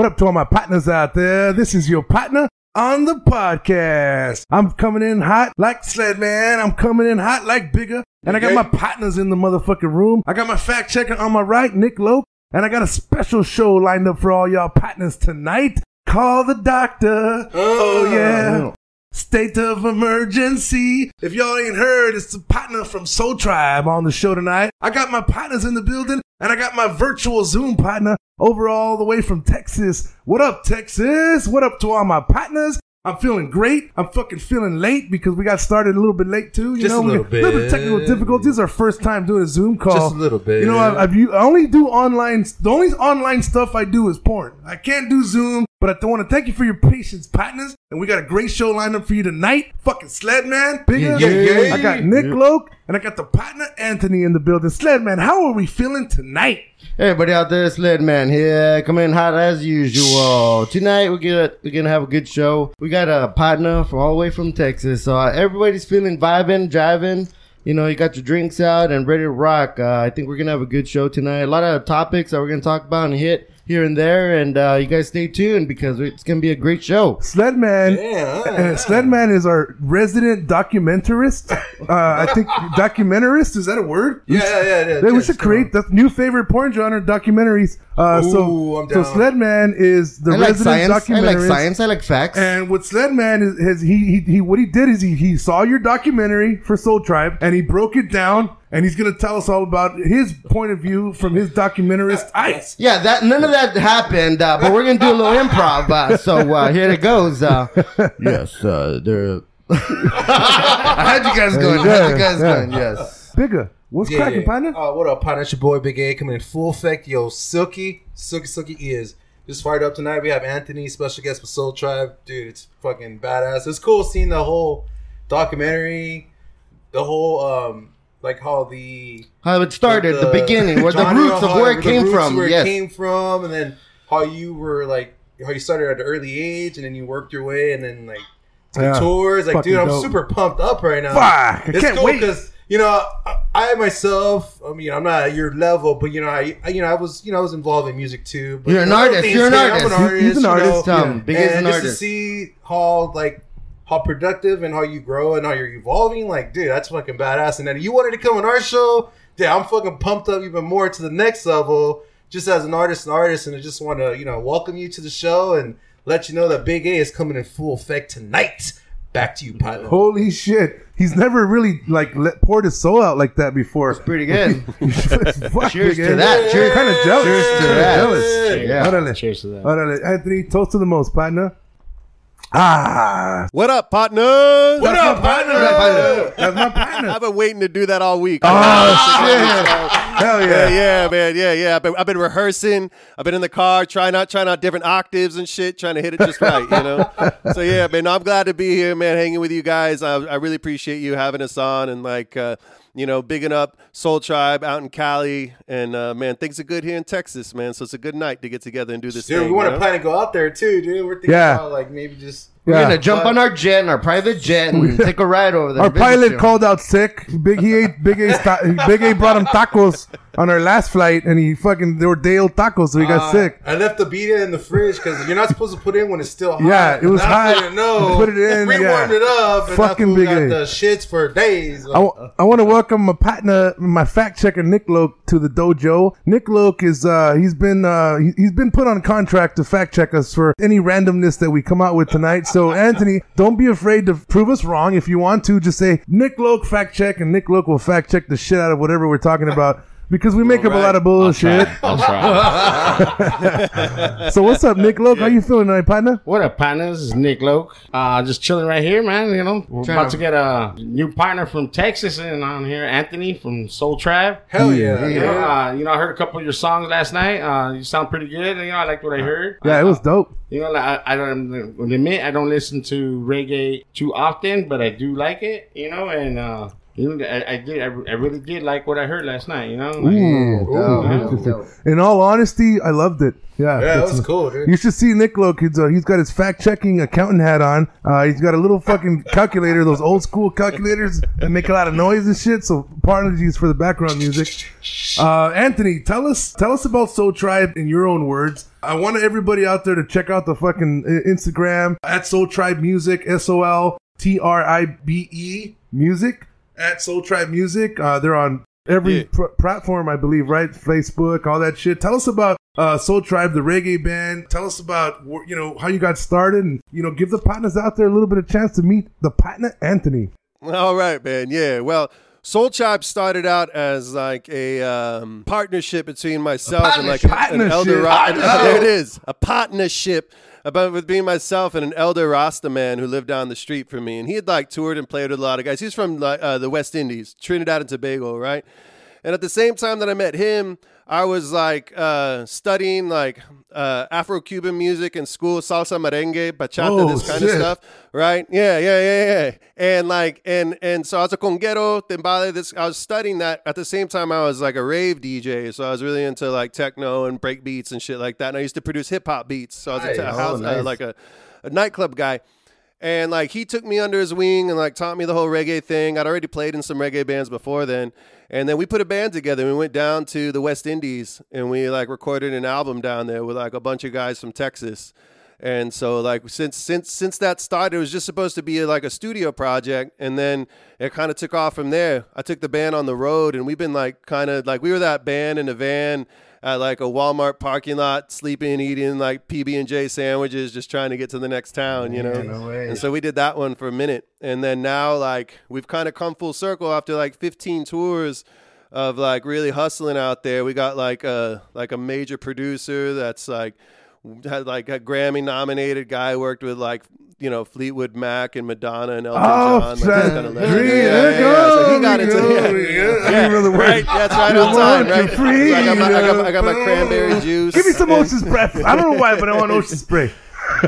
What up to all my partners out there? This is your partner on the podcast. I'm coming in hot like Sledman. I'm coming in hot like Bigger. And I got my partners in the motherfucking room. I got my fact checker on my right, Nick Loke. And I got a special show lined up for all y'all partners tonight. Call the doctor. Oh, yeah. State of emergency. If y'all ain't heard, it's the partner from Sol Tribe on the show tonight. I got my partners in the building, and I got my virtual Zoom partner over all the way from Texas. What up, Texas? What up to all my partners? I'm feeling great. I'm fucking feeling late because we got started a little bit late too. You Just know, a we little got little bit of technical difficulties. This is our first time doing a Zoom call. Just a little bit. You know, I, u- I only do online. The only online stuff I do is porn. I can't do Zoom, but I do want to thank you for your patience, partners. And we got a great show lined up for you tonight. Fucking Sledman, bigger. Yeah, yeah, yeah. I got Nick Loke, and I got the partner Anthony in the building. Sledman, how are we feeling tonight? Hey, everybody out there, Sledman here, coming in hot as usual. Tonight we're gonna we're gonna have a good show. We got a partner from all the way from Texas, so uh, everybody's feeling vibing, jiving. You know, you got your drinks out and ready to rock. Uh, I think we're gonna have a good show tonight. A lot of topics that we're gonna talk about and hit here and there, and uh, you guys stay tuned because it's gonna be a great show. Sledman. Yeah, uh, Sledman is our resident documentarist. Uh, I think documentarist is that a word? Yeah, yeah, yeah. yeah, we yeah, should so- create the new favorite porn genre documentaries. Uh, Ooh, so, so down. Sledman is the I like resident science. I like science. I like facts. And what Sledman is, has he, he he what he did is he he saw your documentary for Sol Tribe and he broke it down and he's gonna tell us all about his point of view from his documentarist eyes. Yeah, that none of that happened, uh, but we're gonna do a little improv. Uh, so uh, here it goes. Uh, yes, uh, there. How'd you guys going? How'd you guys Yeah. going? Yes. Bigger, what's Yeah, cracking, yeah. partner? Uh, what up, partner? It's your boy Big A coming in full effect. Yo, Silky, Silky, Silky is just fired up tonight. We have Anthony, special guest with Sol Tribe. Dude, it's fucking badass. It's cool seeing the whole documentary, the whole, um, like how the How it started, the, beginning, where the roots of where it came from. where Yes. it came from, and then how you were like how you started at an early age, and then you worked your way, and then like to Yeah. tours. Like, Fucking dude, I'm dope. super pumped up right now. Fuck, I it's can't cool wait. because you know I, I myself. I mean, I'm not at your level, but you know, I, I you know I was you know I was involved in music too. But You're an artist, you're an artist. I'm an He's- artist. he's an you know, artist, Um, yeah. Big as and an just to see how like how productive and how you grow and how you're evolving, like dude, that's fucking badass. And then you wanted to come on our show, dude, I'm fucking pumped up even more to the next level. Just as an artist, and artist, and I just want to you know welcome you to the show and let you know that Big A is coming in full effect tonight. Back to you, pilot. Holy shit! He's never really like let, poured his soul out like that before. It's pretty good. Fuck, Cheers to A. that. Cheers- kind of jealous. cheers to Kinda that. Jealous. Yeah. Órale. Cheers to that. Órale. Anthony, toast to the most, partner. Ah, What up, partner? What up, partner? that's my partner. I've been waiting to do that all week. Oh shit! Hell Yeah, yeah! yeah, man, yeah, yeah. I've been, I've been rehearsing. I've been in the car, trying out, trying out different octaves and shit, trying to hit it just right, you know. so yeah, man, I'm glad to be here, man, hanging with you guys. I, I really appreciate you having us on and like, uh, you know, bigging up Sol Tribe out in Cali, and uh, man, things are good here in Texas, man. So it's a good night to get together and do this. Dude, thing, we want you to know? plan to go out there too, dude. We're thinking Yeah. about like maybe just We're Yeah. gonna jump on our jet, our private jet, and take a ride over there. Our pilot you. called out sick. Big he ate Big A. ta- Big A brought him tacos on our last flight, and he fucking they were day old tacos, so he got Uh, sick. I left the beat in the fridge because you're not supposed to put it in when it's still hot. Yeah, it was hot. didn't. Put it in, We yeah. warmed it up. And Fucking that Big got A. the shits for days. I, w- I want to welcome my partner, my fact checker Nick Loke to the dojo. Nick Loke is uh he's been uh he's been put on contract to fact check us for any randomness that we come out with tonight. So Anthony, don't be afraid to prove us wrong. If you want to, just say Nick Loke fact check, and Nick Loke will fact check the shit out of whatever we're talking about. Because we make up a Alright. lot of bullshit. I'll try. So what's up, Nick Loke? How you feeling tonight, partner? what up, partners? This is Nick Loke. Uh, just chilling right here, man. You know, we're Trying about to- to get a new partner from Texas in on here, Anthony from Sol Tribe. Hell yeah. You know, yeah. uh, you know, I heard a couple of your songs last night. Uh, you sound pretty good. You know, I liked what I heard. Yeah, it was dope. You know, like, I, I don't admit I don't listen to reggae too often, but I do like it. You know, and uh, you I, I did. I, I really did like what I heard last night. You know, Like, Ooh. Ooh. Interesting. In all honesty, I loved it. Yeah, Yeah, that was cool, dude. You should see Nick Loke. He's, uh, he's got his fact checking accountant hat on. Uh, he's got a little fucking calculator, those old school calculators that make a lot of noise and shit. So apologies for the background music. Uh, Anthony, tell us tell us about Sol Tribe in your own words. I want everybody out there to check out the fucking uh, Instagram at Sol Tribe Music, S O L T R I B E Music at Sol Tribe Music. Uh, they're on every Yeah. pr- platform, I believe, right? Facebook, all that shit. Tell us about uh, Sol Tribe, the reggae band. Tell us about you know how you got started, and you know give the partners out there a little bit of chance to meet the partner Anthony. All right, man. Yeah. Well, Sol Tribe started out as like a um, partnership between myself and like an, an elder. Partnership. there it is, a partnership about with being myself and an elder Rasta man who lived down the street from me, and he had like toured and played with a lot of guys. He's from uh, the West Indies, Trinidad and Tobago, right? And at the same time that I met him, I was like uh, studying like uh, Afro-Cuban music in school, salsa, merengue, bachata, Oh, this kind shit. of stuff, right? Yeah, yeah, yeah, yeah. And like, and and so I was a conguero, timbale. This I was studying that at the same time. I was like a rave DJ, so I was really into like techno and break beats and shit like that. And I used to produce hip hop beats, so I was Nice. te- a Oh, nice. uh, like a, a nightclub guy. And like he took me under his wing and like taught me the whole reggae thing. I'd already played in some reggae bands before then. And then we put a band together. And we went down to the West Indies and we like recorded an album down there with like a bunch of guys from Texas. And so like since since since that started, it was just supposed to be like a studio project, and then it kind of took off from there. I took the band on the road, and we've been like kind of like we were that band in a van at like a Walmart parking lot, sleeping, and eating like PB and J sandwiches, just trying to get to the next town, you know. no and so we did that one for a minute, and then now like we've kind of come full circle after like 15 tours of like really hustling out there. We got like a like a major producer that's like had like a Grammy nominated guy worked with like you know Fleetwood Mac and Madonna and Elton Oh, John. Like, kind of. Yeah, there yeah, yeah. So he got into yeah, yeah. Right. That's right on time, right? So I got my I got I got my cranberry juice. Give me some and- Ocean's breath. I don't know why, but I want Ocean spray.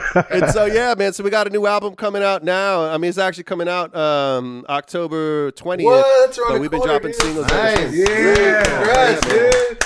and so yeah, man. So we got a new album coming out now. I mean, it's actually coming out um, October twentieth. What? But we've been dropping dude. singles. Nice. Yeah. Congrats.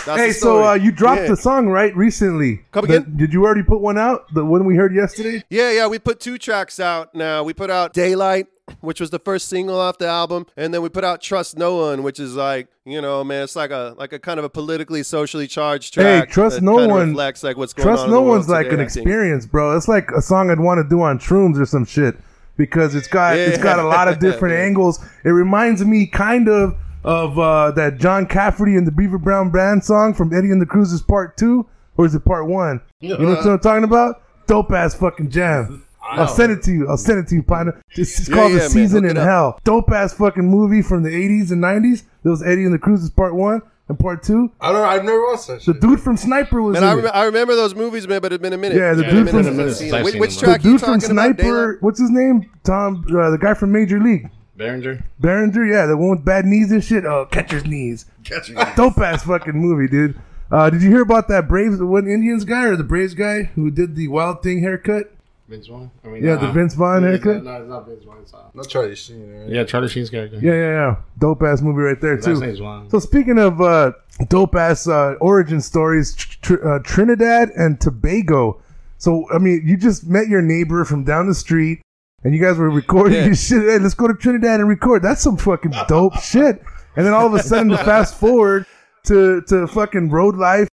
That's hey, the so uh, you dropped Yeah. the song right recently. Come The- again? did you already put one out? The one we heard yesterday. Yeah, yeah, we put two tracks out now. We put out Daylight, which was the first single off the album, and then we put out Trust No One, which is like, you know, man, it's like a like a kind of a politically socially charged track. Hey. Trust No One- reflects like what's going Trust on. in No the world One's like today, an I think. experience, bro. It's like a song I'd want to do on Shrooms or some shit because it's got it's got a lot of different angles. It reminds me kind of of uh, that John Cafferty and the Beaver Brown Band song from Eddie and the Cruisers Part Two, or is it Part One? You know what I'm talking about? Dope ass fucking jam. I'll send it to you. I'll send it to you, partner. It's, it's Yeah, called yeah, The. Season in. Hell. Dope ass fucking movie from the 80s and 90s. There was Eddie and the Cruisers Part One and Part Two. I don't. know. I've never watched that The shit. dude from Sniper was Man, in I, it. rem- I remember those movies, man, but it's been a minute. Yeah, the It's dude a from- minute since I've Minutes seen since it. I've Which, seen which them. the track you dude from talking about? Sniper, what's his name? Tom, uh, the guy from Major League, Berenger? Berenger. Yeah, the one with bad knees and shit. Oh, catcher's knees. catcher's knees. Dope ass fucking movie, dude. Uh, did you hear about that Braves, the one Indians guy or the Braves guy who did the Wild Thing haircut? Vince Vaughn. I mean, Yeah, the Vince Vaughn it's haircut. not- No, it's not Vince Vaughn. It's, uh, Not Charlie Sheen. Right? yeah, Charlie Sheen's character. Yeah, yeah, yeah. Dope ass movie right there His too. name's Vaughn. So speaking of uh, dope ass uh, origin stories, tr- uh, Trinidad and Tobago. So I mean, you just met your neighbor from down the street, and you guys were recording Yeah. your shit. Hey, let's go to Trinidad and record. That's some fucking dope shit. And then all of a sudden, to fast forward to to fucking road life,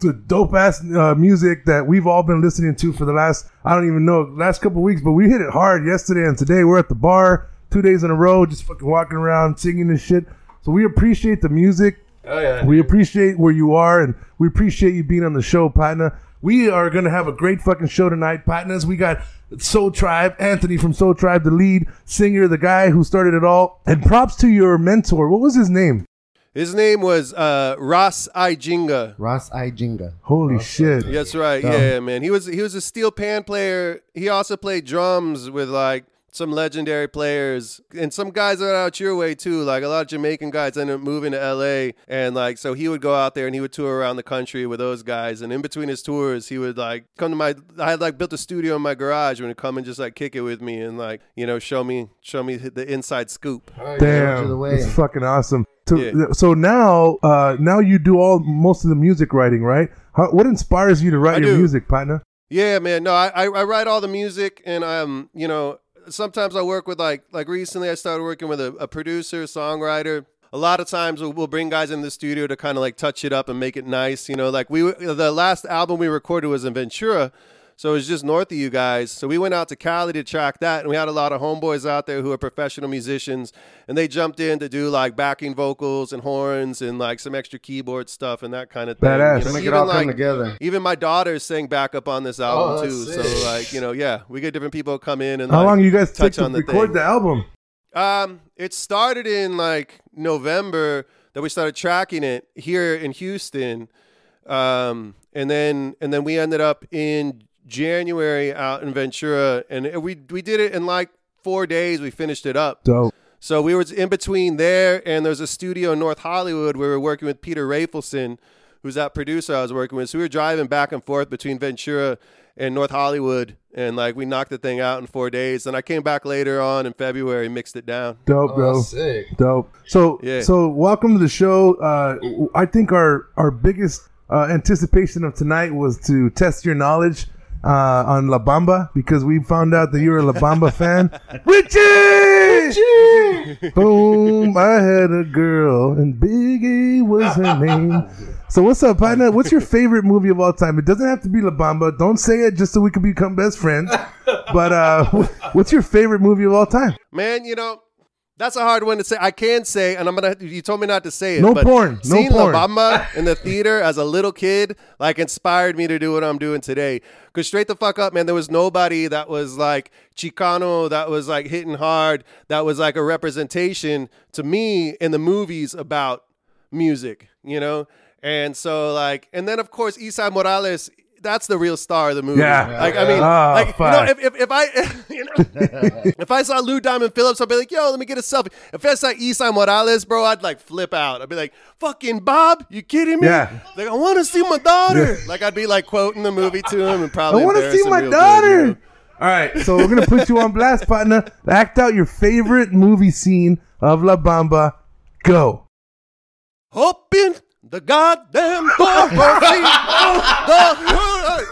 to dope ass uh, music that we've all been listening to for the last I don't even know last couple weeks, but we hit it hard yesterday and today. We're at the bar two days in a row, just fucking walking around singing this shit. So we appreciate the music. Oh yeah. We appreciate where you are, and we appreciate you being on the show, partner. We are gonna have a great fucking show tonight, partners. We got Sol Tribe, Anthony from Sol Tribe, the lead singer, the guy who started it all. And props to your mentor. What was his name? His name was uh, Ras Ijinga. Ross Ijinga. Holy shit. That's right. Yeah, man. He was he was a steel pan player. He also played drums with like some legendary players and some guys that are out your way too. Like a lot of Jamaican guys ended up moving to LA and like so he would go out there and he would tour around the country with those guys and in between his tours he would like come to my I had like built a studio in my garage and would come and just like kick it with me and like, you know, show me show me the inside scoop. to Damn, it's fucking awesome. To, Yeah. So now, uh, now you do all most of the music writing, right? How, what inspires you to write I your do. music, partner? Yeah, man. No, I, I I write all the music, and um, you know, sometimes I work with like like recently I started working with a, a producer, songwriter. A lot of times we'll, we'll bring guys in the studio to kind of like touch it up and make it nice. You know, like we the last album we recorded was in Ventura. So it was just north of you guys. So we went out to Cali to track that, and we had a lot of homeboys out there who are professional musicians, and they jumped in to do like backing vocals and horns and like some extra keyboard stuff and that kind of thing. Badass. You know, Make it all come together. even my daughter sang backup on this album Oh, too. So like you know, yeah, we get different people come in and How like, long you guys touch to on the record thing. the album? Um, it started in like November that we started tracking it here in Houston, um, and then and then we ended up in January out in Ventura, and we we did it in like four days. We finished it up. Dope. So we were in between there, and there's a studio in North Hollywood where we were working with Peter Rafelson, who's that producer I was working with. So we were driving back and forth between Ventura and North Hollywood, and like we knocked the thing out in four days. And I came back later on in February, mixed it down. Dope, Oh, bro. that's sick. Dope. So, Yeah. so welcome to the show. Uh, I think our our biggest uh, anticipation of tonight was to test your knowledge uh, on La Bamba because we found out that you're a La Bamba fan. Richie! Boom! I had a girl and Biggie was her name. So what's up, partner? What's your favorite movie of all time? It doesn't have to be La Bamba. Don't say it just so we can become best friends. But uh, what's your favorite movie of all time? Man, you know. That's a hard one to say. I can say, and I'm gonna. You told me not to say it. No but porn. No seeing porn. La Bamba in the theater as a little kid, like, inspired me to do what I'm doing today. Cause straight the fuck up, man. There was nobody that was like Chicano, that was like hitting hard, that was like a representation to me in the movies about music, you know. And so, like, and then of course, Esai Morales. That's the real star of the movie. Yeah. Like, I mean, Oh, like, you know, if, if, if I, you know, if I saw Lou Diamond Phillips, I'd be like, yo, let me get a selfie. If I saw Esai Morales, bro, I'd like flip out. I'd be like, fucking Bob, you kidding me? Yeah. Like, I want to see my daughter. Like, I'd be like quoting the movie to him and probably I want to see my daughter. Good, you know? All right, so we're gonna put you on blast, partner. Act out your favorite movie scene of La Bamba. Go. Open the goddamn door, Percy.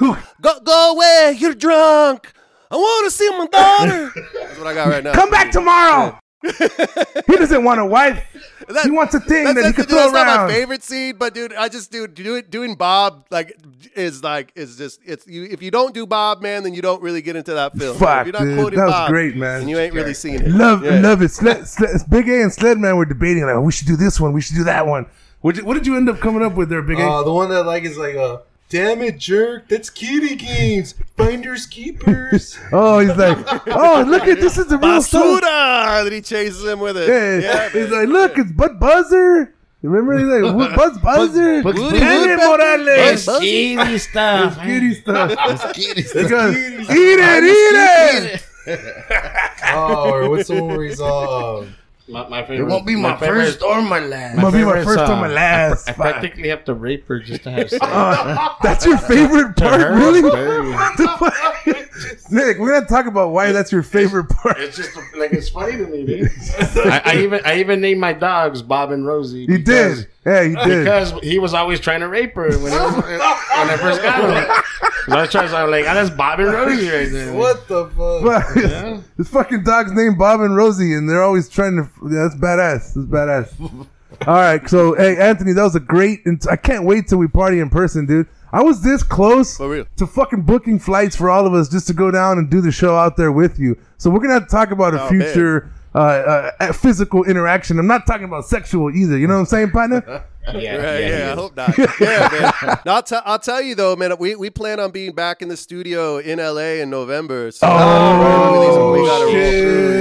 go, go, go away. You're drunk. I want to see my daughter. That's what I got right now. Come back tomorrow. he doesn't want a wife. That- he wants a thing That's, that he can dude, throw that's not around. my favorite scene, but dude, I just do do it doing Bob like is like is just it's you if you don't do Bob, man, then you don't really get into that film. Fuck, if you're not dude. quoting That was Bob, great, man. then you ain't really seen it. Love, Yeah. love it. Sled, Sled, Big A and Sledman were debating like, oh, we should do this one, we should do that one. What did, what did you end up coming up with there, Big A? Uh, the one that I like is like, uh, damn it, jerk, that's kitty games, finders keepers. oh, he's like, oh, look at this is the real stuff. Basura! That he chases him with it. Yeah, Yeah, he's like, look, it's Bud Buzzer. Remember, he's like, Buzz Buzzer. Bugs Woody Damn it, Morales. Buzz- Kitty stuff. Kitty stuff. Kitty He goes, eat it, eat it. oh, or what's the one where he's all, um, My, my It won't be my, favorite- first or my last. Gonna be my favorite's, first or uh, my last. I Fuck. practically have to rape her just to have sex. Uh, that's your favorite part, her, really? very. What the fuck? Nick, we're gonna talk about why that's your favorite part. It's just like it's funny to me, dude. I, I even I even named my dogs Bob and Rosie. You because- did, yeah, you did. Because he was always trying to rape her when, he was, when I first got him. I was trying to I'm like, oh, that's Bob and Rosie right there. what the fuck? But this fucking dog's named Bob and Rosie, and they're always trying to. Yeah, that's badass. That's badass. All right, so hey, Anthony, that was a great. I can't wait till we party in person, dude. I was this close For real. to fucking booking flights for all of us just to go down and do the show out there with you. So we're gonna have to talk about a Oh, future uh, uh, physical interaction. I'm not talking about sexual either. You know what I'm saying, partner? Yeah, Right, yeah, I hope not. Yeah, man. No, I'll, t- I'll tell you though, man. We, we plan on being back in the studio in LA in November. So Oh we gotta roll through, you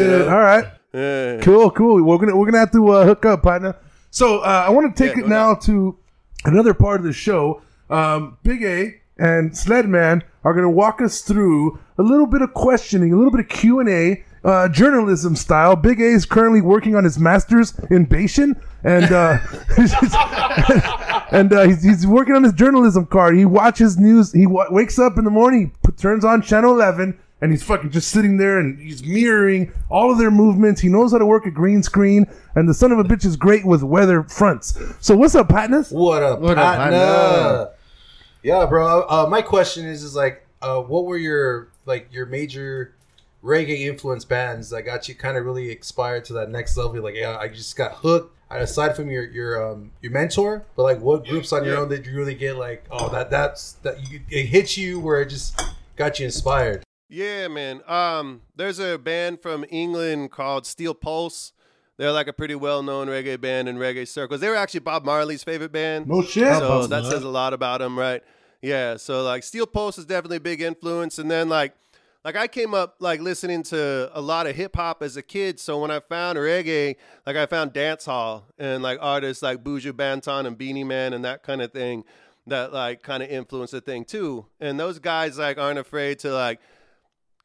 shit! know? All right. Yeah. Cool, cool. We're gonna we're gonna have to uh, hook up, partner. So uh, I want to take Yeah, it no now to another part of the show. Um, Big A and Sledman are going to walk us through a little bit of questioning, a little bit of Q and A, uh, journalism style. Big A is currently working on his master's in Bayesian, and uh, and uh, he's, he's working on his journalism card. He watches news. He w- wakes up in the morning, he p- turns on channel eleven. And he's fucking just sitting there and he's mirroring all of their movements. He knows how to work a green screen. And the son of a bitch is great with weather fronts. So what's up, Patness? What up, What up, partner? Yeah, bro. Uh, my question is, is like, uh, what were your like your major reggae influence bands that got you kind of really inspired to that next level? Like, yeah, I just got hooked. Aside from your your um your mentor, but like, what groups on your Yeah. own did you really get like, oh, that that's that you, it hit you where it just got you inspired? Yeah, man. Um, there's a band from England called Steel Pulse. They're like a pretty well-known reggae band in reggae circles. They were actually Bob Marley's favorite band. No shit. So that says a lot about him, right? Yeah. So like Steel Pulse is definitely a big influence, and then like like I came up like listening to a lot of hip hop as a kid. So when I found reggae, like I found dance hall and like artists like Buju Banton and Beenie Man and that kind of thing that like kind of influenced the thing too. And those guys like aren't afraid to like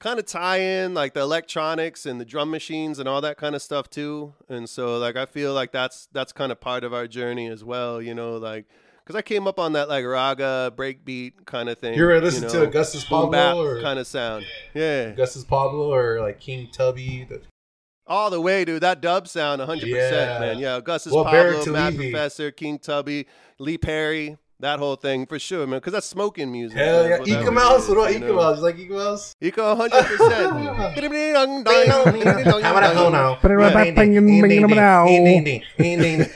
kind of tie in like the electronics and the drum machines and all that kind of stuff too. And so like I feel like that's that's kind of part of our journey as well, you know, like because I came up on that like raga breakbeat kind of thing. You ever listen to Augustus Pablo or- kind of sound? Yeah, Augustus Pablo or like King Tubby? The- all the way, dude. That dub sound, 100, Yeah. percent man. Yeah, Augustus Well, Pablo, Levy. Professor, King Tubby, Lee Perry, that whole thing for sure, man. Because that's smoking music. Hell yeah, what Eek-A-Mouse. What about you Ika? Mouse? Like Eek-A-Mouse? Eco 100%.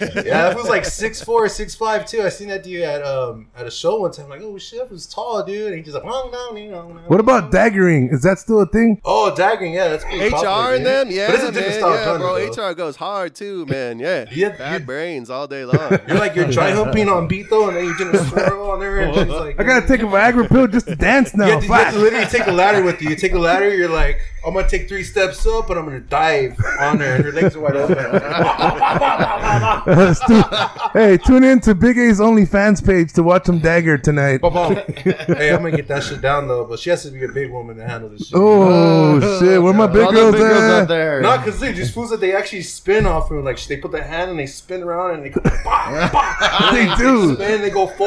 yeah, that was like six four, six five too. I seen that dude at um at a show one time. like, oh shit, that was tall, dude. And he just like, "Wong, dong, ding, dong, dong." What about daggering? Is that still a thing? Oh, daggering, yeah, that's pretty popular, HR and them, yeah, but it's a different man, style yeah, of bro. though. HR goes hard too, man. Yeah, Yeah, bad brains all day long. You're like you're dry humping on beat though, and then you're doing a swirl on there, and she's like, I gotta take a Viagra pill just to dance You now. have, to, you have to literally take a ladder with you. You take a ladder, you're like, I'm gonna take three steps up, and I'm gonna dive on her, and her legs are wide open. Stu- hey, tune in to Big A's OnlyFans page to watch him dagger tonight. Ba-bum. hey, I'm gonna get that shit down though, but she has to be a big woman to handle this shit. Oh, oh shit! Where my big All the girls big girls out there. Not because dude, just fools that they actually spin off from, like they put their hand and they spin around and they go, bah, bah, They do. spin, they go forward,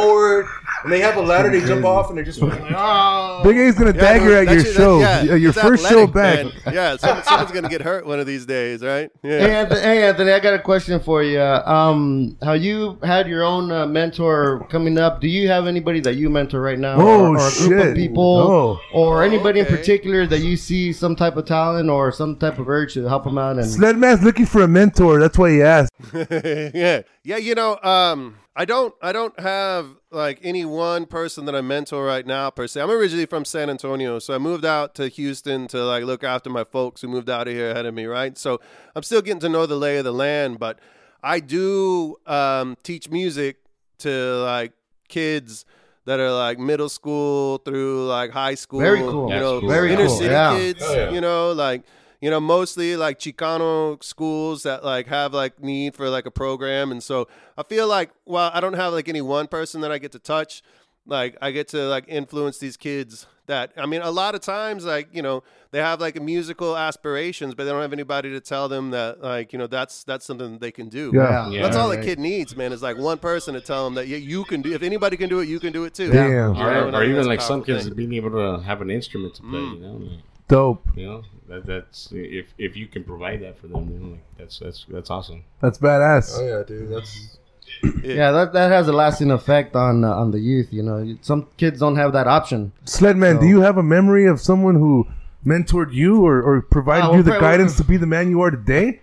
and they have a ladder, they jump off, and they're just like, oh. Big A's gonna Yeah, dagger dude, at your show, yeah, uh, your it's first show athletic, back. man. Yeah, someone, someone's gonna get hurt one of these days, right? Yeah. Hey Anthony, hey Anthony, I got a question for you. Um, how you had your own uh, mentor coming up? Do you have anybody that you mentor right now, Oh, or, or a group shit. of people, Oh. or anybody in Okay. particular that you see some type of talent or some type of urge to help them out? And Sledman's looking for a mentor. That's why he asked. yeah, yeah. You know, um, I don't, I don't have like any one person that I mentor right now per se. I'm originally from San Antonio, so I moved out to Houston to like look after my folks who moved out of here ahead of me, right? So I'm still getting to know the lay of the land, but I do um, teach music to like kids that are like middle school through like high school. Very cool. You That's know, cool. Very inner cool, city yeah. kids. Oh, yeah. You know, like you know, mostly like Chicano schools that like have like need for like a program. And so I feel like while I don't have like any one person that I get to touch, like I get to like influence these kids that I mean a lot of times like, you know, they have like musical aspirations, but they don't have anybody to tell them that like, you know, that's that's something that they can do. Yeah. Yeah. That's all right. a kid needs, man, is like one person to tell them that yeah, you can do if anybody can do it, you can do it too. Damn. You Or, know, or even like some kids thing. being able to have an instrument to play. Mm. You know, like, Dope. you know that that's if if you can provide that for them, then like that's that's that's awesome. That's badass. Oh yeah, dude, that's yeah, that, that has a lasting effect on uh, on the youth. You know, some kids don't have that option. Sledman, do you have a memory of someone who mentored you or, or provided Oh, you the guidance to be the man you are today?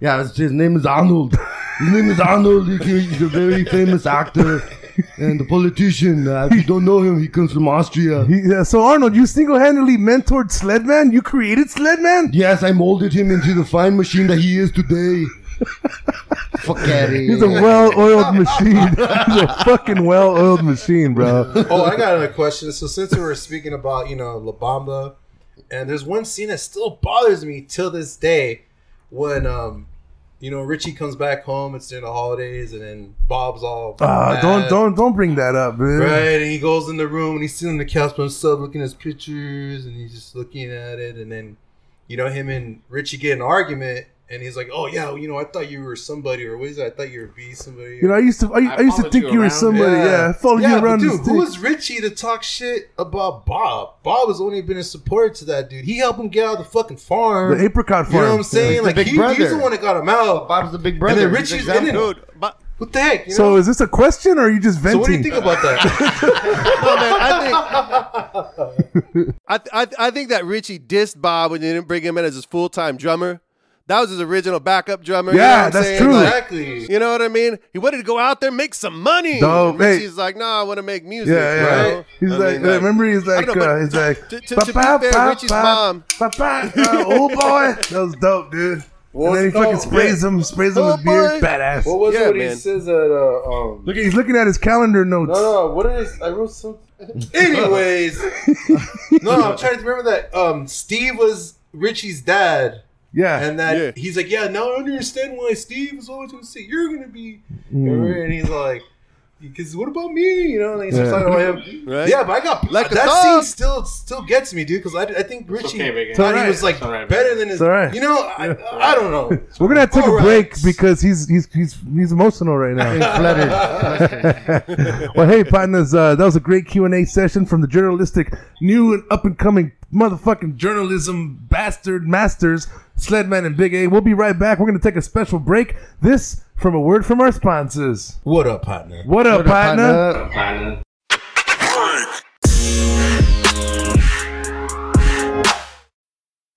Yeah, his, his name is Arnold. His name is Arnold. He's a very famous actor and the politician. Uh, if you don't know him, he comes from Austria. He, uh, so Arnold, you single-handedly mentored Sledman. You created Sledman. Yes, I molded him into the fine machine that he is today. Fuck out He's a well-oiled machine. He's a fucking well-oiled machine, bro. oh, I got another question. So since we were speaking about you know La Bamba, and there's one scene that still bothers me till this day when um you know, Richie comes back home. It's during the holidays, and then Bob's all Ah, don't don't don't bring that up, man. Right, and he goes in the room and he's sitting on the couch by himself, looking at his pictures, and he's just looking at it. And then, you know, him and Richie get an argument, and he's like, "Oh yeah, well, you know, I thought you were somebody, or what is it? I thought you were be somebody." You know, I used to I, I used to think you you were somebody. Yeah, I followed yeah, you around. dude, who was Richie to talk shit about Bob? Bob has only been a supporter to that dude. He helped him get out of the fucking farm. the apricot farm? you know what I'm saying? He's the like big he, he's the one that got him out. Bob's the big brother. then He's Richie's in it. Dude, but, What the heck? You So know? is this a question or are you just So venting? what do you think about that? no, man, I think I, I I think that Richie dissed Bob when they didn't bring him in as his full time drummer. That was his original backup drummer. you know Yeah, what I'm that's saying? true. Like, exactly. you know what I mean? He wanted to go out there and make some money. Dope, And hey. Richie's like, nah, I want to make music. Yeah, yeah. you know? He's I like, mean, uh, remember he's like, know, uh, he's like, to- to- to be fair, Richie's mom- pa-pa, uh, oh boy, that was dope, dude. and then he no, fucking sprays him, sprays him Oh, with beer, badass. What was Yeah, it when man. he says that? Uh, um, Look, he's looking at his calendar notes. no, no. What did I? I wrote something. Anyways, no, I'm trying to remember that. Um, Steve was Richie's dad, Yeah, and that Yeah. he's like, yeah, now I understand why Steve was always going to say you're going to be, Mm. and he's like. Because what about me? You know, and he starts Yeah. talking about him. Right? Yeah, but I got Like that dog. scene still still gets me, dude. Because I, I think Richie okay, thought It's he was like It's all right, better than his. It's all right. You know, I, I don't know. we're gonna have to take All a right. break because he's he's he's he's emotional right now. Fluttered. well, hey, partners, uh, that was a great Q and A session from the journalistic, new and up and coming motherfucking journalism bastard masters, Sledman and Big A. We'll be right back. We're gonna take a special break. This from a word from our sponsors. What up, partner? What up, What up, partner? partner? Partner.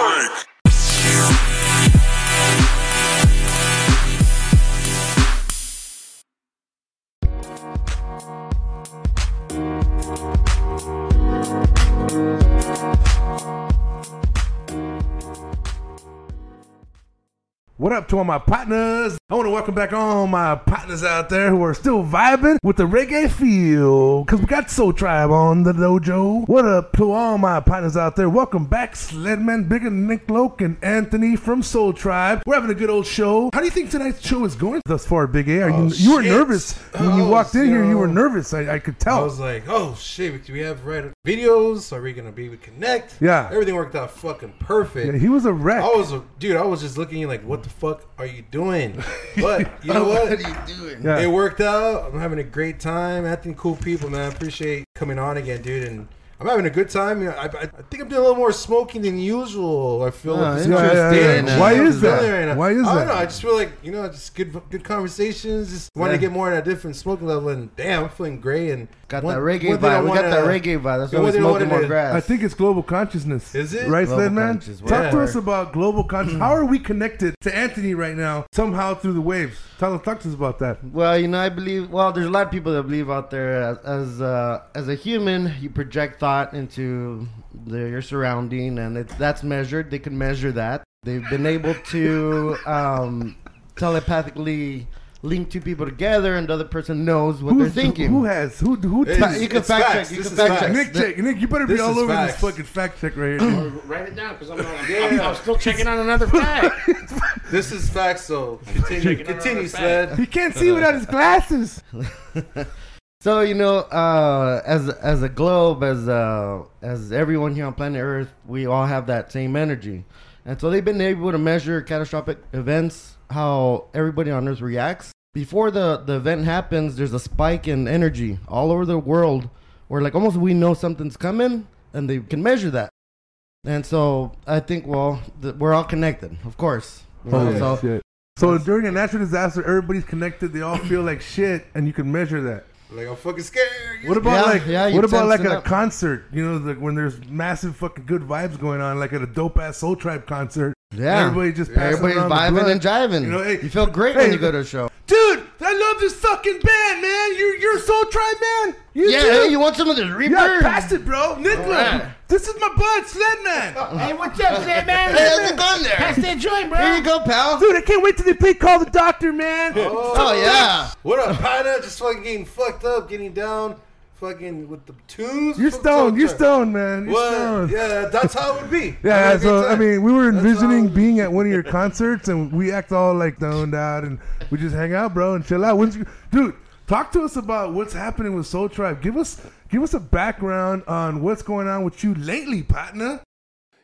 freak. What up to all my partners? I want to welcome back all my partners out there who are still vibing with the reggae feel. Cause we got Sol Tribe on the dojo. What up to all my partners out there? Welcome back, Sledman, Bigger Nick Loke, and Anthony from Sol Tribe. We're having a good old show. How do you think tonight's show is going thus far, Big A? Are you, Oh, you were nervous when you Oh, walked in here. You were nervous. I, I could tell. I was like, oh shit, do we have right videos? Are we gonna be able to connect? Yeah. Everything worked out fucking perfect. Yeah, he was a wreck. I was a dude, I was just looking like, what the fuck are you doing? But you know what? are you doing? Yeah. It worked out. I'm having a great time. Acting cool people, man. I appreciate coming on again, dude. And I'm having a good time. You know, I, I, I think I'm doing a little more smoking than usual. I feel like this yeah, is yeah, interesting. yeah. Uh, why I'm is that? feeling right now. Why is I that? don't know. I just feel like you know, just good, good conversations. Just want Yeah. to get more on a different smoking level. And damn, I'm feeling great. And Got one- that reggae one thing I vibe. We got wanna- that reggae vibe. That's why one we thing I smoking wanted more to- grass. I think it's global consciousness. Is it? Right, Global Sledman? conscious, Talk yeah. to us about global consciousness. Hmm. How are we connected to Anthony right now, somehow through the waves? Tell us, talk to us about that. Well, you know, I believe. Well, there's a lot of people that believe out there as as, uh, as a human, you project thought into the, your surrounding, and it's that's measured. They can measure that. They've been able to um, telepathically link two people together, and the other person knows what Who's- they're thinking. Who has? Who? Who? It's- Fa- you can fact facts. check. You This can fact check. Nick, check. Nick, you better be This all over facts. this fucking fact check right here. Write it down because I'm, I'm, I'm, I'm still checking on another fact. This is facts. So continue, Checking out continue, another Sled. he can't see without his glasses. So you know, uh, as as a globe, as uh, as everyone here on planet Earth, we all have that same energy, and so they've been able to measure catastrophic events, how everybody on Earth reacts before the the event happens. There's a spike in energy all over the world, where like almost we know something's coming, and they can measure that. And so I think, well, th- we're all connected, of course. You know, Oh, so. So during a natural disaster, everybody's connected. They all feel like shit, and you can measure that. Like I'm fucking scared. What about Yeah, like yeah, you what about tense like it at a up. concert? You know, like when there's massive fucking good vibes going on, like at a dope ass Sol Tribe concert. Yeah. Everybody just passing Everybody's around vibing blunt. and jiving. You know, hey- you feel great hey, when you go to a show. Dude, I love this fucking band, man. You're you're a Sol Tribe man. You Yeah, too? hey, you want some of this reverb? Yeah, pass it, bro. Nicola, Alright. this is my bud, Sledman. Hey, what's up, Sled man? Hey, how's it going there? Pass that joint, bro. Here you go, pal. Dude, I can't wait till they play Call the Doctor, man. Oh, yeah. What up, partner? Just fucking getting fucked up, getting down, fucking with the tunes. You're stoned. You're stoned, man. You're What? stoned. Yeah, that's how it would be. Yeah, so I mean, we were envisioning being at one of your concerts, and we act all like stoned out, and we just hang out, bro, and chill out. When's you, dude? Talk to us about what's happening with Sol Tribe. Give us, give us a background on what's going on with you lately, partner.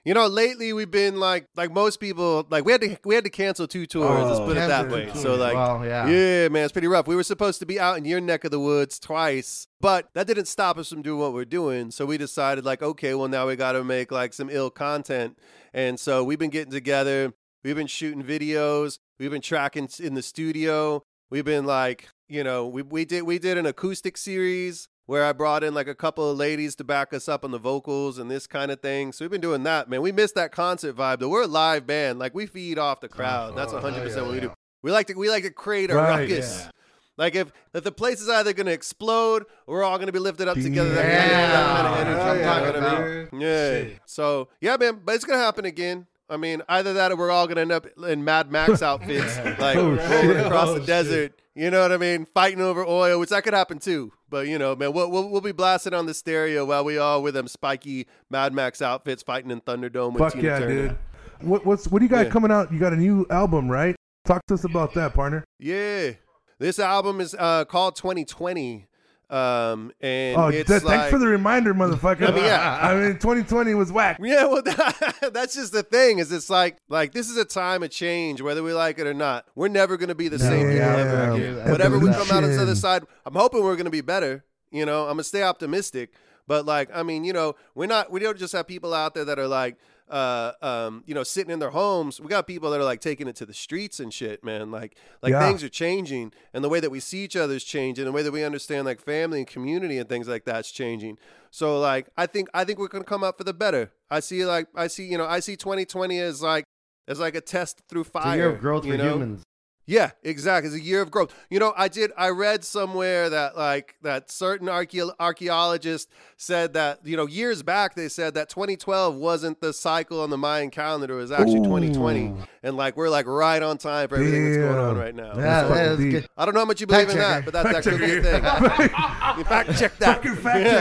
You know, lately we've been like like most people like we had to we had to cancel two tours. let's oh. put it that way. two So like, Wow, yeah. yeah, man, it's pretty rough. We were supposed to be out in your neck of the woods twice, but that didn't stop us from doing what we're doing. So we decided like, okay, well now we got to make like some ill content, and so we've been getting together. We've been shooting videos. We've been tracking in the studio. We've been like, you know, we we did we did an acoustic series where I brought in like a couple of ladies to back us up on the vocals and this kind of thing. So we've been doing that, man. We missed that concert vibe. Though we're a live band, like we feed off the crowd. That's uh-huh. oh, 100 percent yeah, what we yeah. do. We like to we like to create a Right, ruckus. yeah. Like if, if the place is either gonna explode we're all gonna be lifted up together. That Yeah. kind of, that kind of energy. Hell I'm yeah, talking about. dude. Yeah. Shit. So yeah, man. But it's gonna happen again. I mean, either that or we're all gonna end up in Mad Max outfits, like Oh, rolling across Oh, the shit. desert. You know what I mean? Fighting over oil, which that could happen too. But you know, man, we'll we'll, we'll be blasting on the stereo while we all with them spiky Mad Max outfits fighting in Thunderdome with Fuck Tina yeah, Turner. dude. What, what's what do you got Yeah. coming out? You got a new album, right? Talk to us about that, partner. Yeah, this album is uh, called 2020, um, and Oh, th- like, thanks for the reminder, motherfucker. I mean, yeah. I mean, 2020 was whack. Yeah, well, that's just the thing. Is it's like like this is a time of change, whether we like it or not. We're never gonna be the same people ever again. Whatever we come out on the other side, I'm hoping we're gonna be better. You know, I'm gonna stay optimistic. But like, I mean, you know, we're not. We don't just have people out there that are like, uh, um, you know, sitting in their homes. We got people that are like taking it to the streets and shit, man. Like, like Yeah. things are changing, and the way that we see each other is changing, the way that we understand like family and community and things like that's changing. So like, I think I think we're gonna come out for the better. I see like I see you know I see 2020 as like as like a test through fire. a year of growth you for know? humans. Yeah, exactly. It's a year of growth. You know, I did. I read somewhere that like that certain archae- archaeologists said that you know years back they said that 2012 wasn't the cycle on the Mayan calendar. It was actually 2020, and like we're like right on time for everything that's going on right now. Yeah, fucking that's good. I don't know how much you believe Fact in that, checker. but that, that Fact could be a checker. thing. You fact check that. Fucking fact Yeah.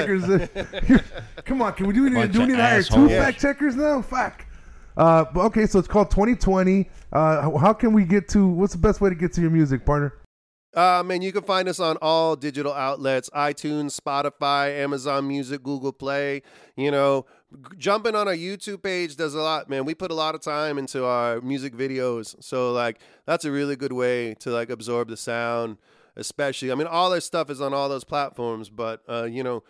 checkers. Come on, can we do, Bunch do we need to hire two fact checkers now? Fuck. Uh, okay, so it's called 2020. Uh, how- can we get to? What's the best way to get to your music, partner? Uh, man, you can find us on all digital outlets iTunes, Spotify, Amazon Music, Google Play. You know, jumping on our YouTube page does a lot, man. We put a lot of time into our music videos. So, like, that's a really good way to, like, absorb the sound, especially. I mean, all our stuff is on all those platforms, but, uh, you know,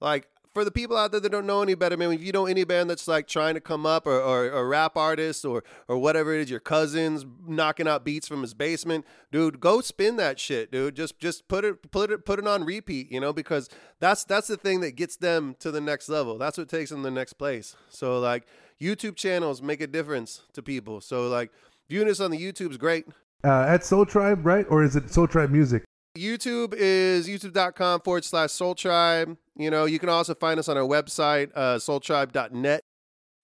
like, for the people out there that don't know any better, man, if you know any band that's like trying to come up or, or, or rap artist or or whatever it is, your cousins knocking out beats from his basement, dude, go spin that shit, dude. Just just put it put it put it on repeat, you know, because that's that's the thing that gets them to the next level. That's what takes them to the next place. So like YouTube channels make a difference to people. So like viewing us on the YouTube's great. Uh, at Sol Tribe, right? Or is it Sol Tribe Music? YouTube is youtube.com forward slash sol tribe. You know, you can also find us on our website, uh, soltribe.net.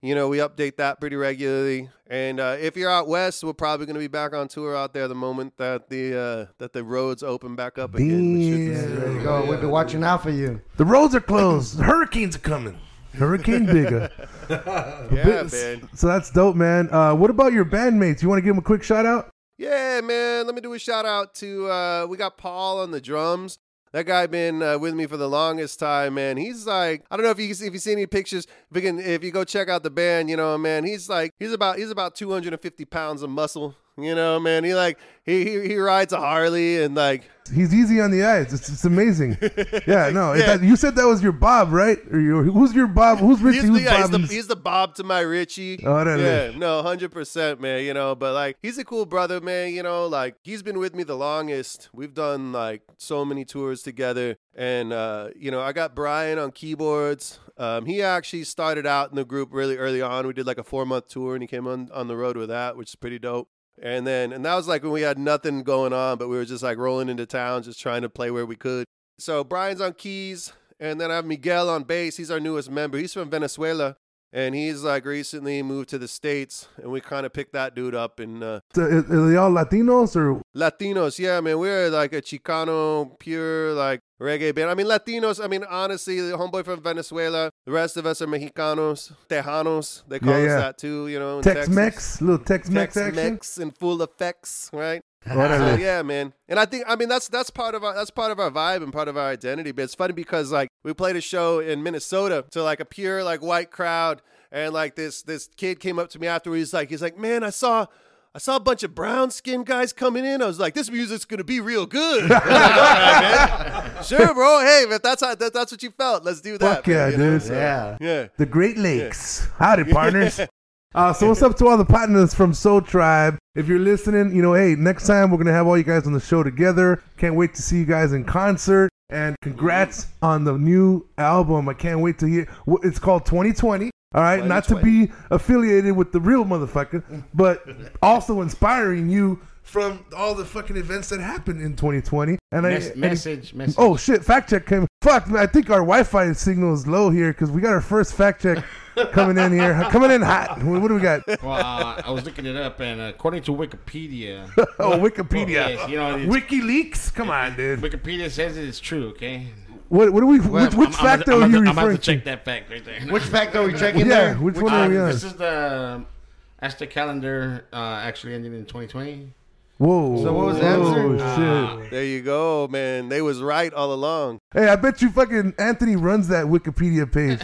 You know, we update that pretty regularly. And uh, if you're out west, we're probably going to be back on tour out there the moment that the uh, that the roads open back up again. which should be Damn. soon. There you go. We'll be watching out for you. The roads are closed. Hurricanes are coming. Hurricane bigger. Yeah, man. So that's dope, man. Uh, what about your bandmates? You want to give them a quick shout out? Yeah, man. Let me do a shout out to uh we got Paul on the drums. That guy been uh, with me for the longest time, man. He's like, I don't know if you if you see any pictures. If you can, if you go check out the band, you know, man, he's like, he's about he's about 250 pounds of muscle. You know, man. He like he he, he rides a Harley and like He's easy on the eyes. It's, it's amazing. Yeah, no. Yeah. That, you said that was your Bob, right? Or your, who's your Bob? Who's Richie? he's the, Who's yeah, he's, Bob? the, he's the Bob to my Richie. Oh, that yeah, is. no, hundred percent, man. You know, but like he's a cool brother, man. You know, like he's been with me the longest. We've done like so many tours together, and uh, you know, I got Brian on keyboards. Um, he actually started out in the group really early on. We did like a four month tour, and he came on on the road with that, which is pretty dope. And then, and that was like when we had nothing going on, but we were just like rolling into town, just trying to play where we could. So Brian's on keys, and then I have Miguel on bass. He's our newest member. He's from Venezuela, and he's like recently moved to the states, and we kind of picked that dude up. And uh, So, are they all Latinos or Latinos, yeah, man, we're like a Chicano, pure like reggae band. I mean, Latinos. I mean, honestly, the homeboy from Venezuela. The rest of us are Mexicanos, Tejanos. They call Yeah, us yeah. that too, you know. in Tex Texas. Mex? Little Tex Mex action? Tex-Mex in full effects, right? So, yeah, man. And I think I mean that's that's part of our that's part of our vibe and part of our identity. But it's funny because like we played a show in Minnesota to like a pure like white crowd, and like this this kid came up to me afterwards. He's like he's like, man, I saw. I saw a bunch of brown skinned guys coming in. I was like, "This music's gonna be real good." Like, "All right, man. Sure, bro. Hey, if that's how that, that's what you felt, let's do that. Fuck yeah, you know? Yeah. yeah. The Great Lakes. Howdy, partners. Uh, so what's up to all the partners from Sol Tribe? If you're listening, you know, hey, next time we're gonna have all you guys on the show together. Can't wait to see you guys in concert. And congrats on the new album. I can't wait to hear. It's called 2020. All right, not to be affiliated with the real motherfucker, but also inspiring you from all the fucking events that happened in 2020. And I, Mes- and- message, message. Oh shit! Fact check came. Fuck, man, I think our Wi-Fi signal is low here because we got our first fact check coming in here, coming in hot. What, what do we got? Well, uh, I was looking it up, and according to Wikipedia, Oh, Wikipedia, yes, you know, WikiLeaks. Come on, dude. Wikipedia says it is true. Okay. What, what do we? Well, which which I'm- I'm fact gonna- are I'm you gonna- I'm about referring to check that fact right there. Which fact are we checking Yeah, there? which Which- one Uh, are we on? this is the Aztec calendar. Uh, actually ending in 2020. Whoa. So what was the whoa, answer? shit. There you go, man. They was right all along. Hey, I bet you fucking Anthony runs that Wikipedia page.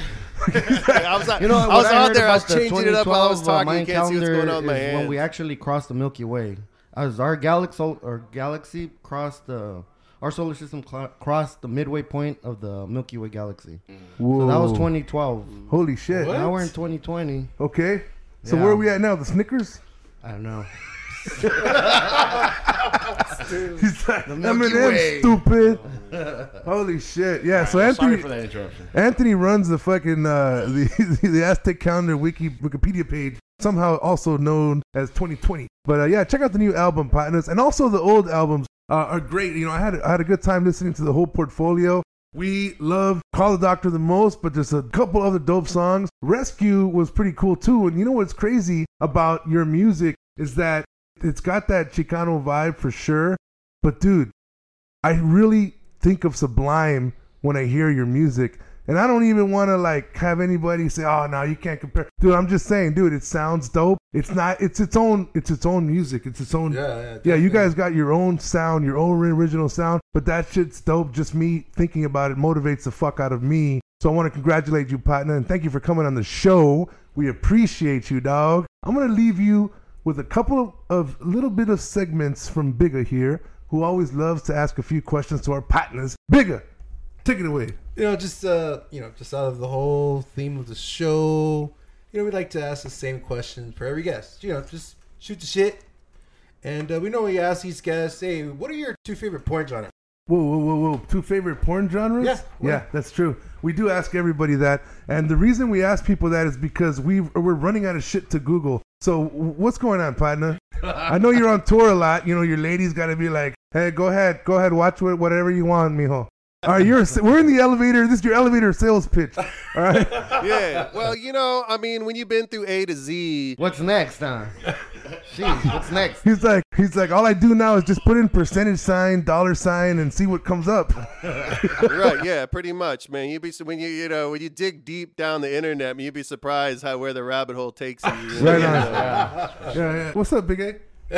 I was, You know, I was I out there. I was changing it up while I was 2012, uh, talking. Mayan You can't see what's calendar going on with my is when we actually crossed the Milky Way. As our galaxy or galaxy crossed the our solar system cl- crossed the midway point of the Milky Way galaxy. Whoa. So that was 2012. Holy shit. Now we're in 2020. Okay. So Yeah. where are we at now? The Snickers? I don't know. He's like, Milky Eminem, stupid. Holy shit. Yeah, so Anthony sorry for that interruption. Anthony runs the fucking uh, the the Aztec calendar wiki Wikipedia page, somehow also known as 2020. But uh, yeah, check out the new album, partners, and also the old albums uh, are great. You know, I had I had a good time listening to the whole portfolio. We love Call the Doctor the most, but there's a couple other dope songs. Rescue was pretty cool too. And you know what's crazy about your music is that it's got that Chicano vibe for sure. But dude, I really think of Sublime when I hear your music. And I don't even want to like have anybody say, "Oh, no, you can't compare." Dude, I'm just saying, dude, it sounds dope. It's not. It's its own. It's its own music. It's its own. Yeah, yeah, yeah. You guys got your own sound, your own original sound. But that shit's dope. Just me thinking about it motivates the fuck out of me. So I want to congratulate you, partner, and thank you for coming on the show. We appreciate you, dog. I'm gonna leave you with a couple of little bit of segments from Bigger here, who always loves to ask a few questions to our partners. Bigger, take it away. you know, just uh, you know, just out of the whole theme of the show, you know, we like to ask the same question for every guest. You know, just shoot the shit. And uh, we know we ask these guests, hey, what are your two favorite porn genres? Whoa, whoa, whoa, whoa. Two favorite porn genres? Yeah. Yeah, that's true. We do ask everybody that. And the reason we ask people that is because we we're running out of shit to Google. So what's going on, partner? I know you're on tour a lot. You know, your lady's got to be like, hey, go ahead. Go ahead. Watch whatever you want, mijo. All right, you're, a- we're in the elevator. This is your elevator sales pitch. All right. yeah. Well, you know, I mean, when you've been through A to Z, What's next, huh? Jeez, what's next? He's like, he's like, all I do now is just put in percentage sign, dollar sign, and see what comes up. right? Yeah, pretty much, man. You'd be when you you know when you dig deep down the internet, you'd be surprised how where the rabbit hole takes you. you know? Right on. Yeah, yeah. What's up, Big A?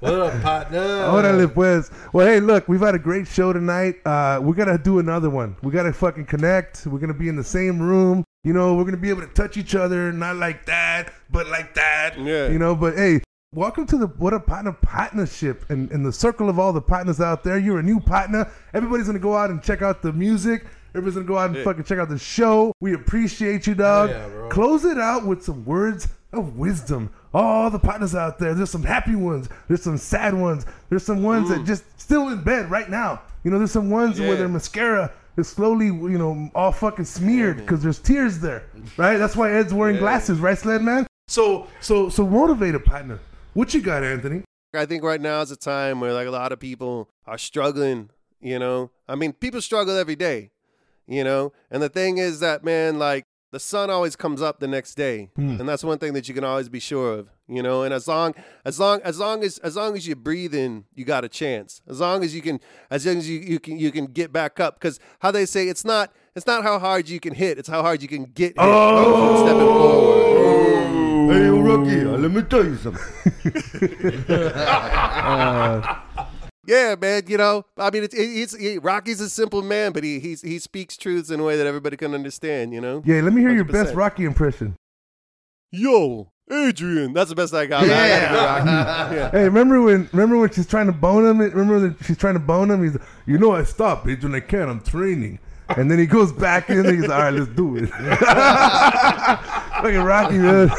What up, partner? Órale, pues. Well, hey, look, we've had a great show tonight. Uh, we gotta do another one. We gotta fucking connect. We're gonna be in the same room. You know, we're gonna be able to touch each other, not like that, but like that. Yeah. You know, but hey, welcome to the What a Partner partnership and, and the circle of all the partners out there. You're a new partner. Everybody's gonna go out and check out the music. Everybody's gonna go out and Yeah. fucking check out the show. We appreciate you, dog. yeah, bro. Close it out with some words of wisdom. All the partners out there. There's some happy ones. There's some sad ones. There's some ones that mm. just still in bed right now. You know, there's some ones where their mascara is slowly, you know, all fucking smeared because there's tears there. Right? That's why Ed's wearing Yeah. glasses, right, Sled Man? So, so, so motivate a partner. What you got, Anthony? I think right now is a time where like a lot of people are struggling, you know. I mean, people struggle every day, you know. And the thing is that man, like the sun always comes up the next day. And that's one thing that you can always be sure of, you know. And as long as long as long as as long as you're breathing, you got a chance. As long as you can as long as you, you can you can get back up cuz how they say it's not it's not how hard you can hit, it's how hard you can get hit. Oh! Stepping forward. Hey, Rookie, uh, let me tell you something. Yeah, man. You know, I mean, it's, it's he, Rocky's a simple man, but he he's, he speaks truths in a way that everybody can understand. You know. Yeah, let me hear your best Rocky impression. Yo, Adrian. That's the best I got. I gotta go Yeah. Hey, remember when? Remember when she's trying to bone him? Remember that she's trying to bone him? He's, you know, I stop bitch when I can't. I'm training, and then he goes back in. and He's all right. Let's do it. Fucking Rocky, man.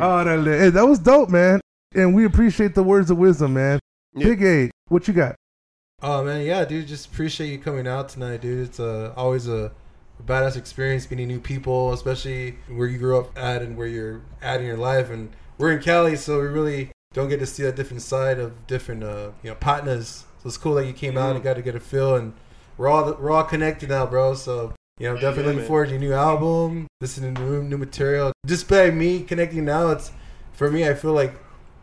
oh, that, hey, that was dope, man. And we appreciate the words of wisdom, man. Yeah. Big A, what you got? Oh man, yeah, dude. Just appreciate you coming out tonight, dude. It's uh, always a, a badass experience meeting new people, especially where you grew up at and where you're at in your life. And we're in Cali, so we really don't get to see a different side of different, uh, you know, partners. So it's cool that you came out and got to get a feel, and we're all we're all connected now, bro. So you know, definitely Yeah, looking man. forward to your new album, listening to new, new material. Just by me connecting now, it's for me. I feel like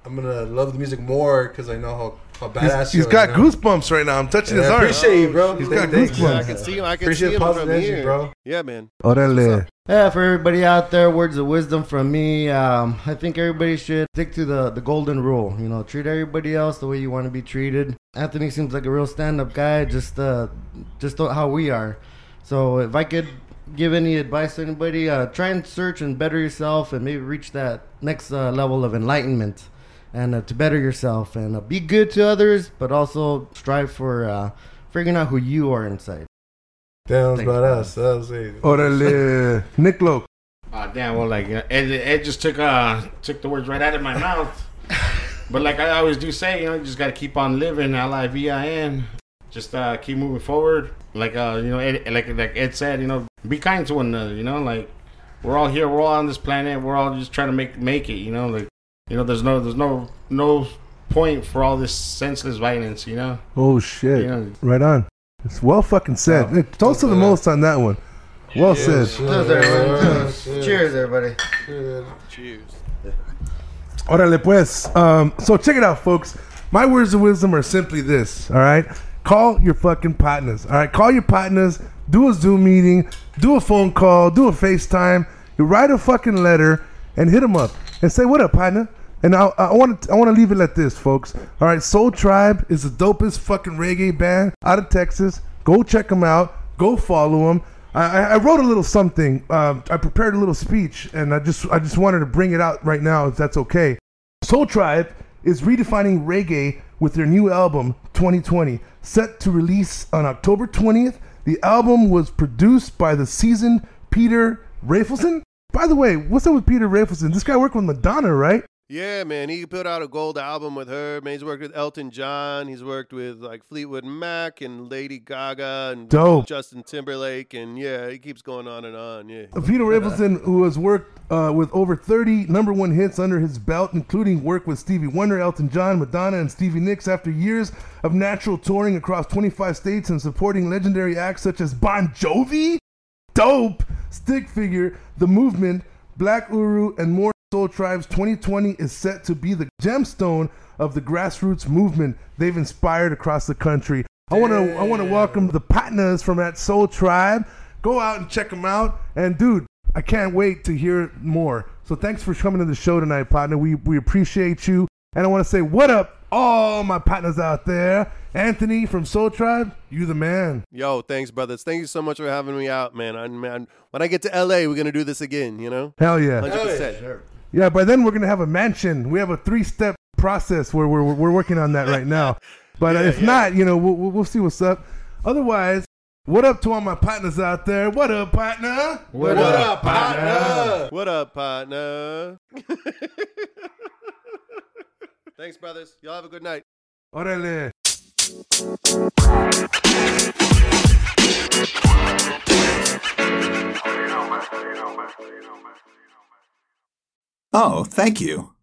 I'm gonna love the music more because I know how how badass He's, you he's are, got you know? goosebumps right now. I'm touching Yeah, his I arm. appreciate you, bro. He's Thank- got thank goosebumps. Yeah, I can see him. I can Appreciate see him positive from energy, here, bro. Yeah, man. Orale. Yeah, for everybody out there, words of wisdom from me. Um, I think everybody should stick to the, the golden rule. You know, treat everybody else the way you want to be treated. Anthony seems like a real stand up guy, just uh, just how we are. So if I could give any advice to anybody, uh, try and search and better yourself, and maybe reach that next uh, level of enlightenment, and uh, to better yourself and uh, be good to others, but also strive for uh, figuring out who you are inside. Damn, that's Thanks, badass. That was it. Orale. Nick Loke. Uh, damn, well, like uh, Ed, Ed just took uh took the words right out of my mouth. But like I always do say, you know, you just got to keep on living. L I V I N. Just uh, keep moving forward. Like uh, you know, Ed, like like Ed said, you know, be kind to one another. You know, like we're all here, we're all on this planet, we're all just trying to make make it. You know, like you know, there's no there's no no point for all this senseless violence. You know. Oh shit! Yeah. Right on. It's well fucking said. Oh, Hey, Toast to the yeah. most on that one. Well said. Cheers, everybody. Cheers, everybody. Cheers. Orale pues. Um, so check it out, folks. My words of wisdom are simply this. All right. Call your fucking partners. All right. Call your partners. Do a Zoom meeting. Do a phone call. Do a FaceTime. You write a fucking letter and hit them up and say, "What up, partner?" And I I want to I want to leave it like this, folks. All right. Sol Tribe is the dopest fucking reggae band out of Texas. Go check them out. Go follow them. I, I wrote a little something. Um, I prepared a little speech, and I just I just wanted to bring it out right now, if that's okay. Sol Tribe is redefining reggae with their new album 2020, set to release on October 20th. The album was produced by the seasoned Peter Rafelson. By the way, what's up with Peter Rafelson? This guy worked with Madonna, right? Yeah, man. He put out a gold album with her. Man, he's worked with Elton John. He's worked with like Fleetwood Mac and Lady Gaga and Dope. Justin Timberlake. And yeah, he keeps going on and on. Yeah. Peter Rafelson, who has worked uh, with over 30 number one hits under his belt, including work with Stevie Wonder, Elton John, Madonna, and Stevie Nicks, after years of natural touring across 25 states and supporting legendary acts such as Bon Jovi, Dope, Stick Figure, The Movement, Black Uhuru, and more. Sol Tribes 2020 is set to be the gemstone of the grassroots movement they've inspired across the country. I want to I want to welcome the partners from that Sol Tribe. Go out and check them out. And dude, I can't wait to hear more. So thanks for coming to the show tonight, partner. We we appreciate you. And I want to say what up, all my partners out there. Anthony from Sol Tribe, you the man. Yo, thanks, brothers. Thank you so much for having me out, man. I, man, when I get to LA, we're gonna do this again. You know, Hell yeah. hundred percent. Yeah, by then we're gonna have a mansion. We have a three-step process where we're we're working on that right now. But uh, if not, you know, we'll, we'll we'll see what's up. Otherwise, what up to all my partners out there? What up, partner? What, What up, partner? What up, partner? thanks, brothers. Y'all have a good night. Orale. Oh, thank you.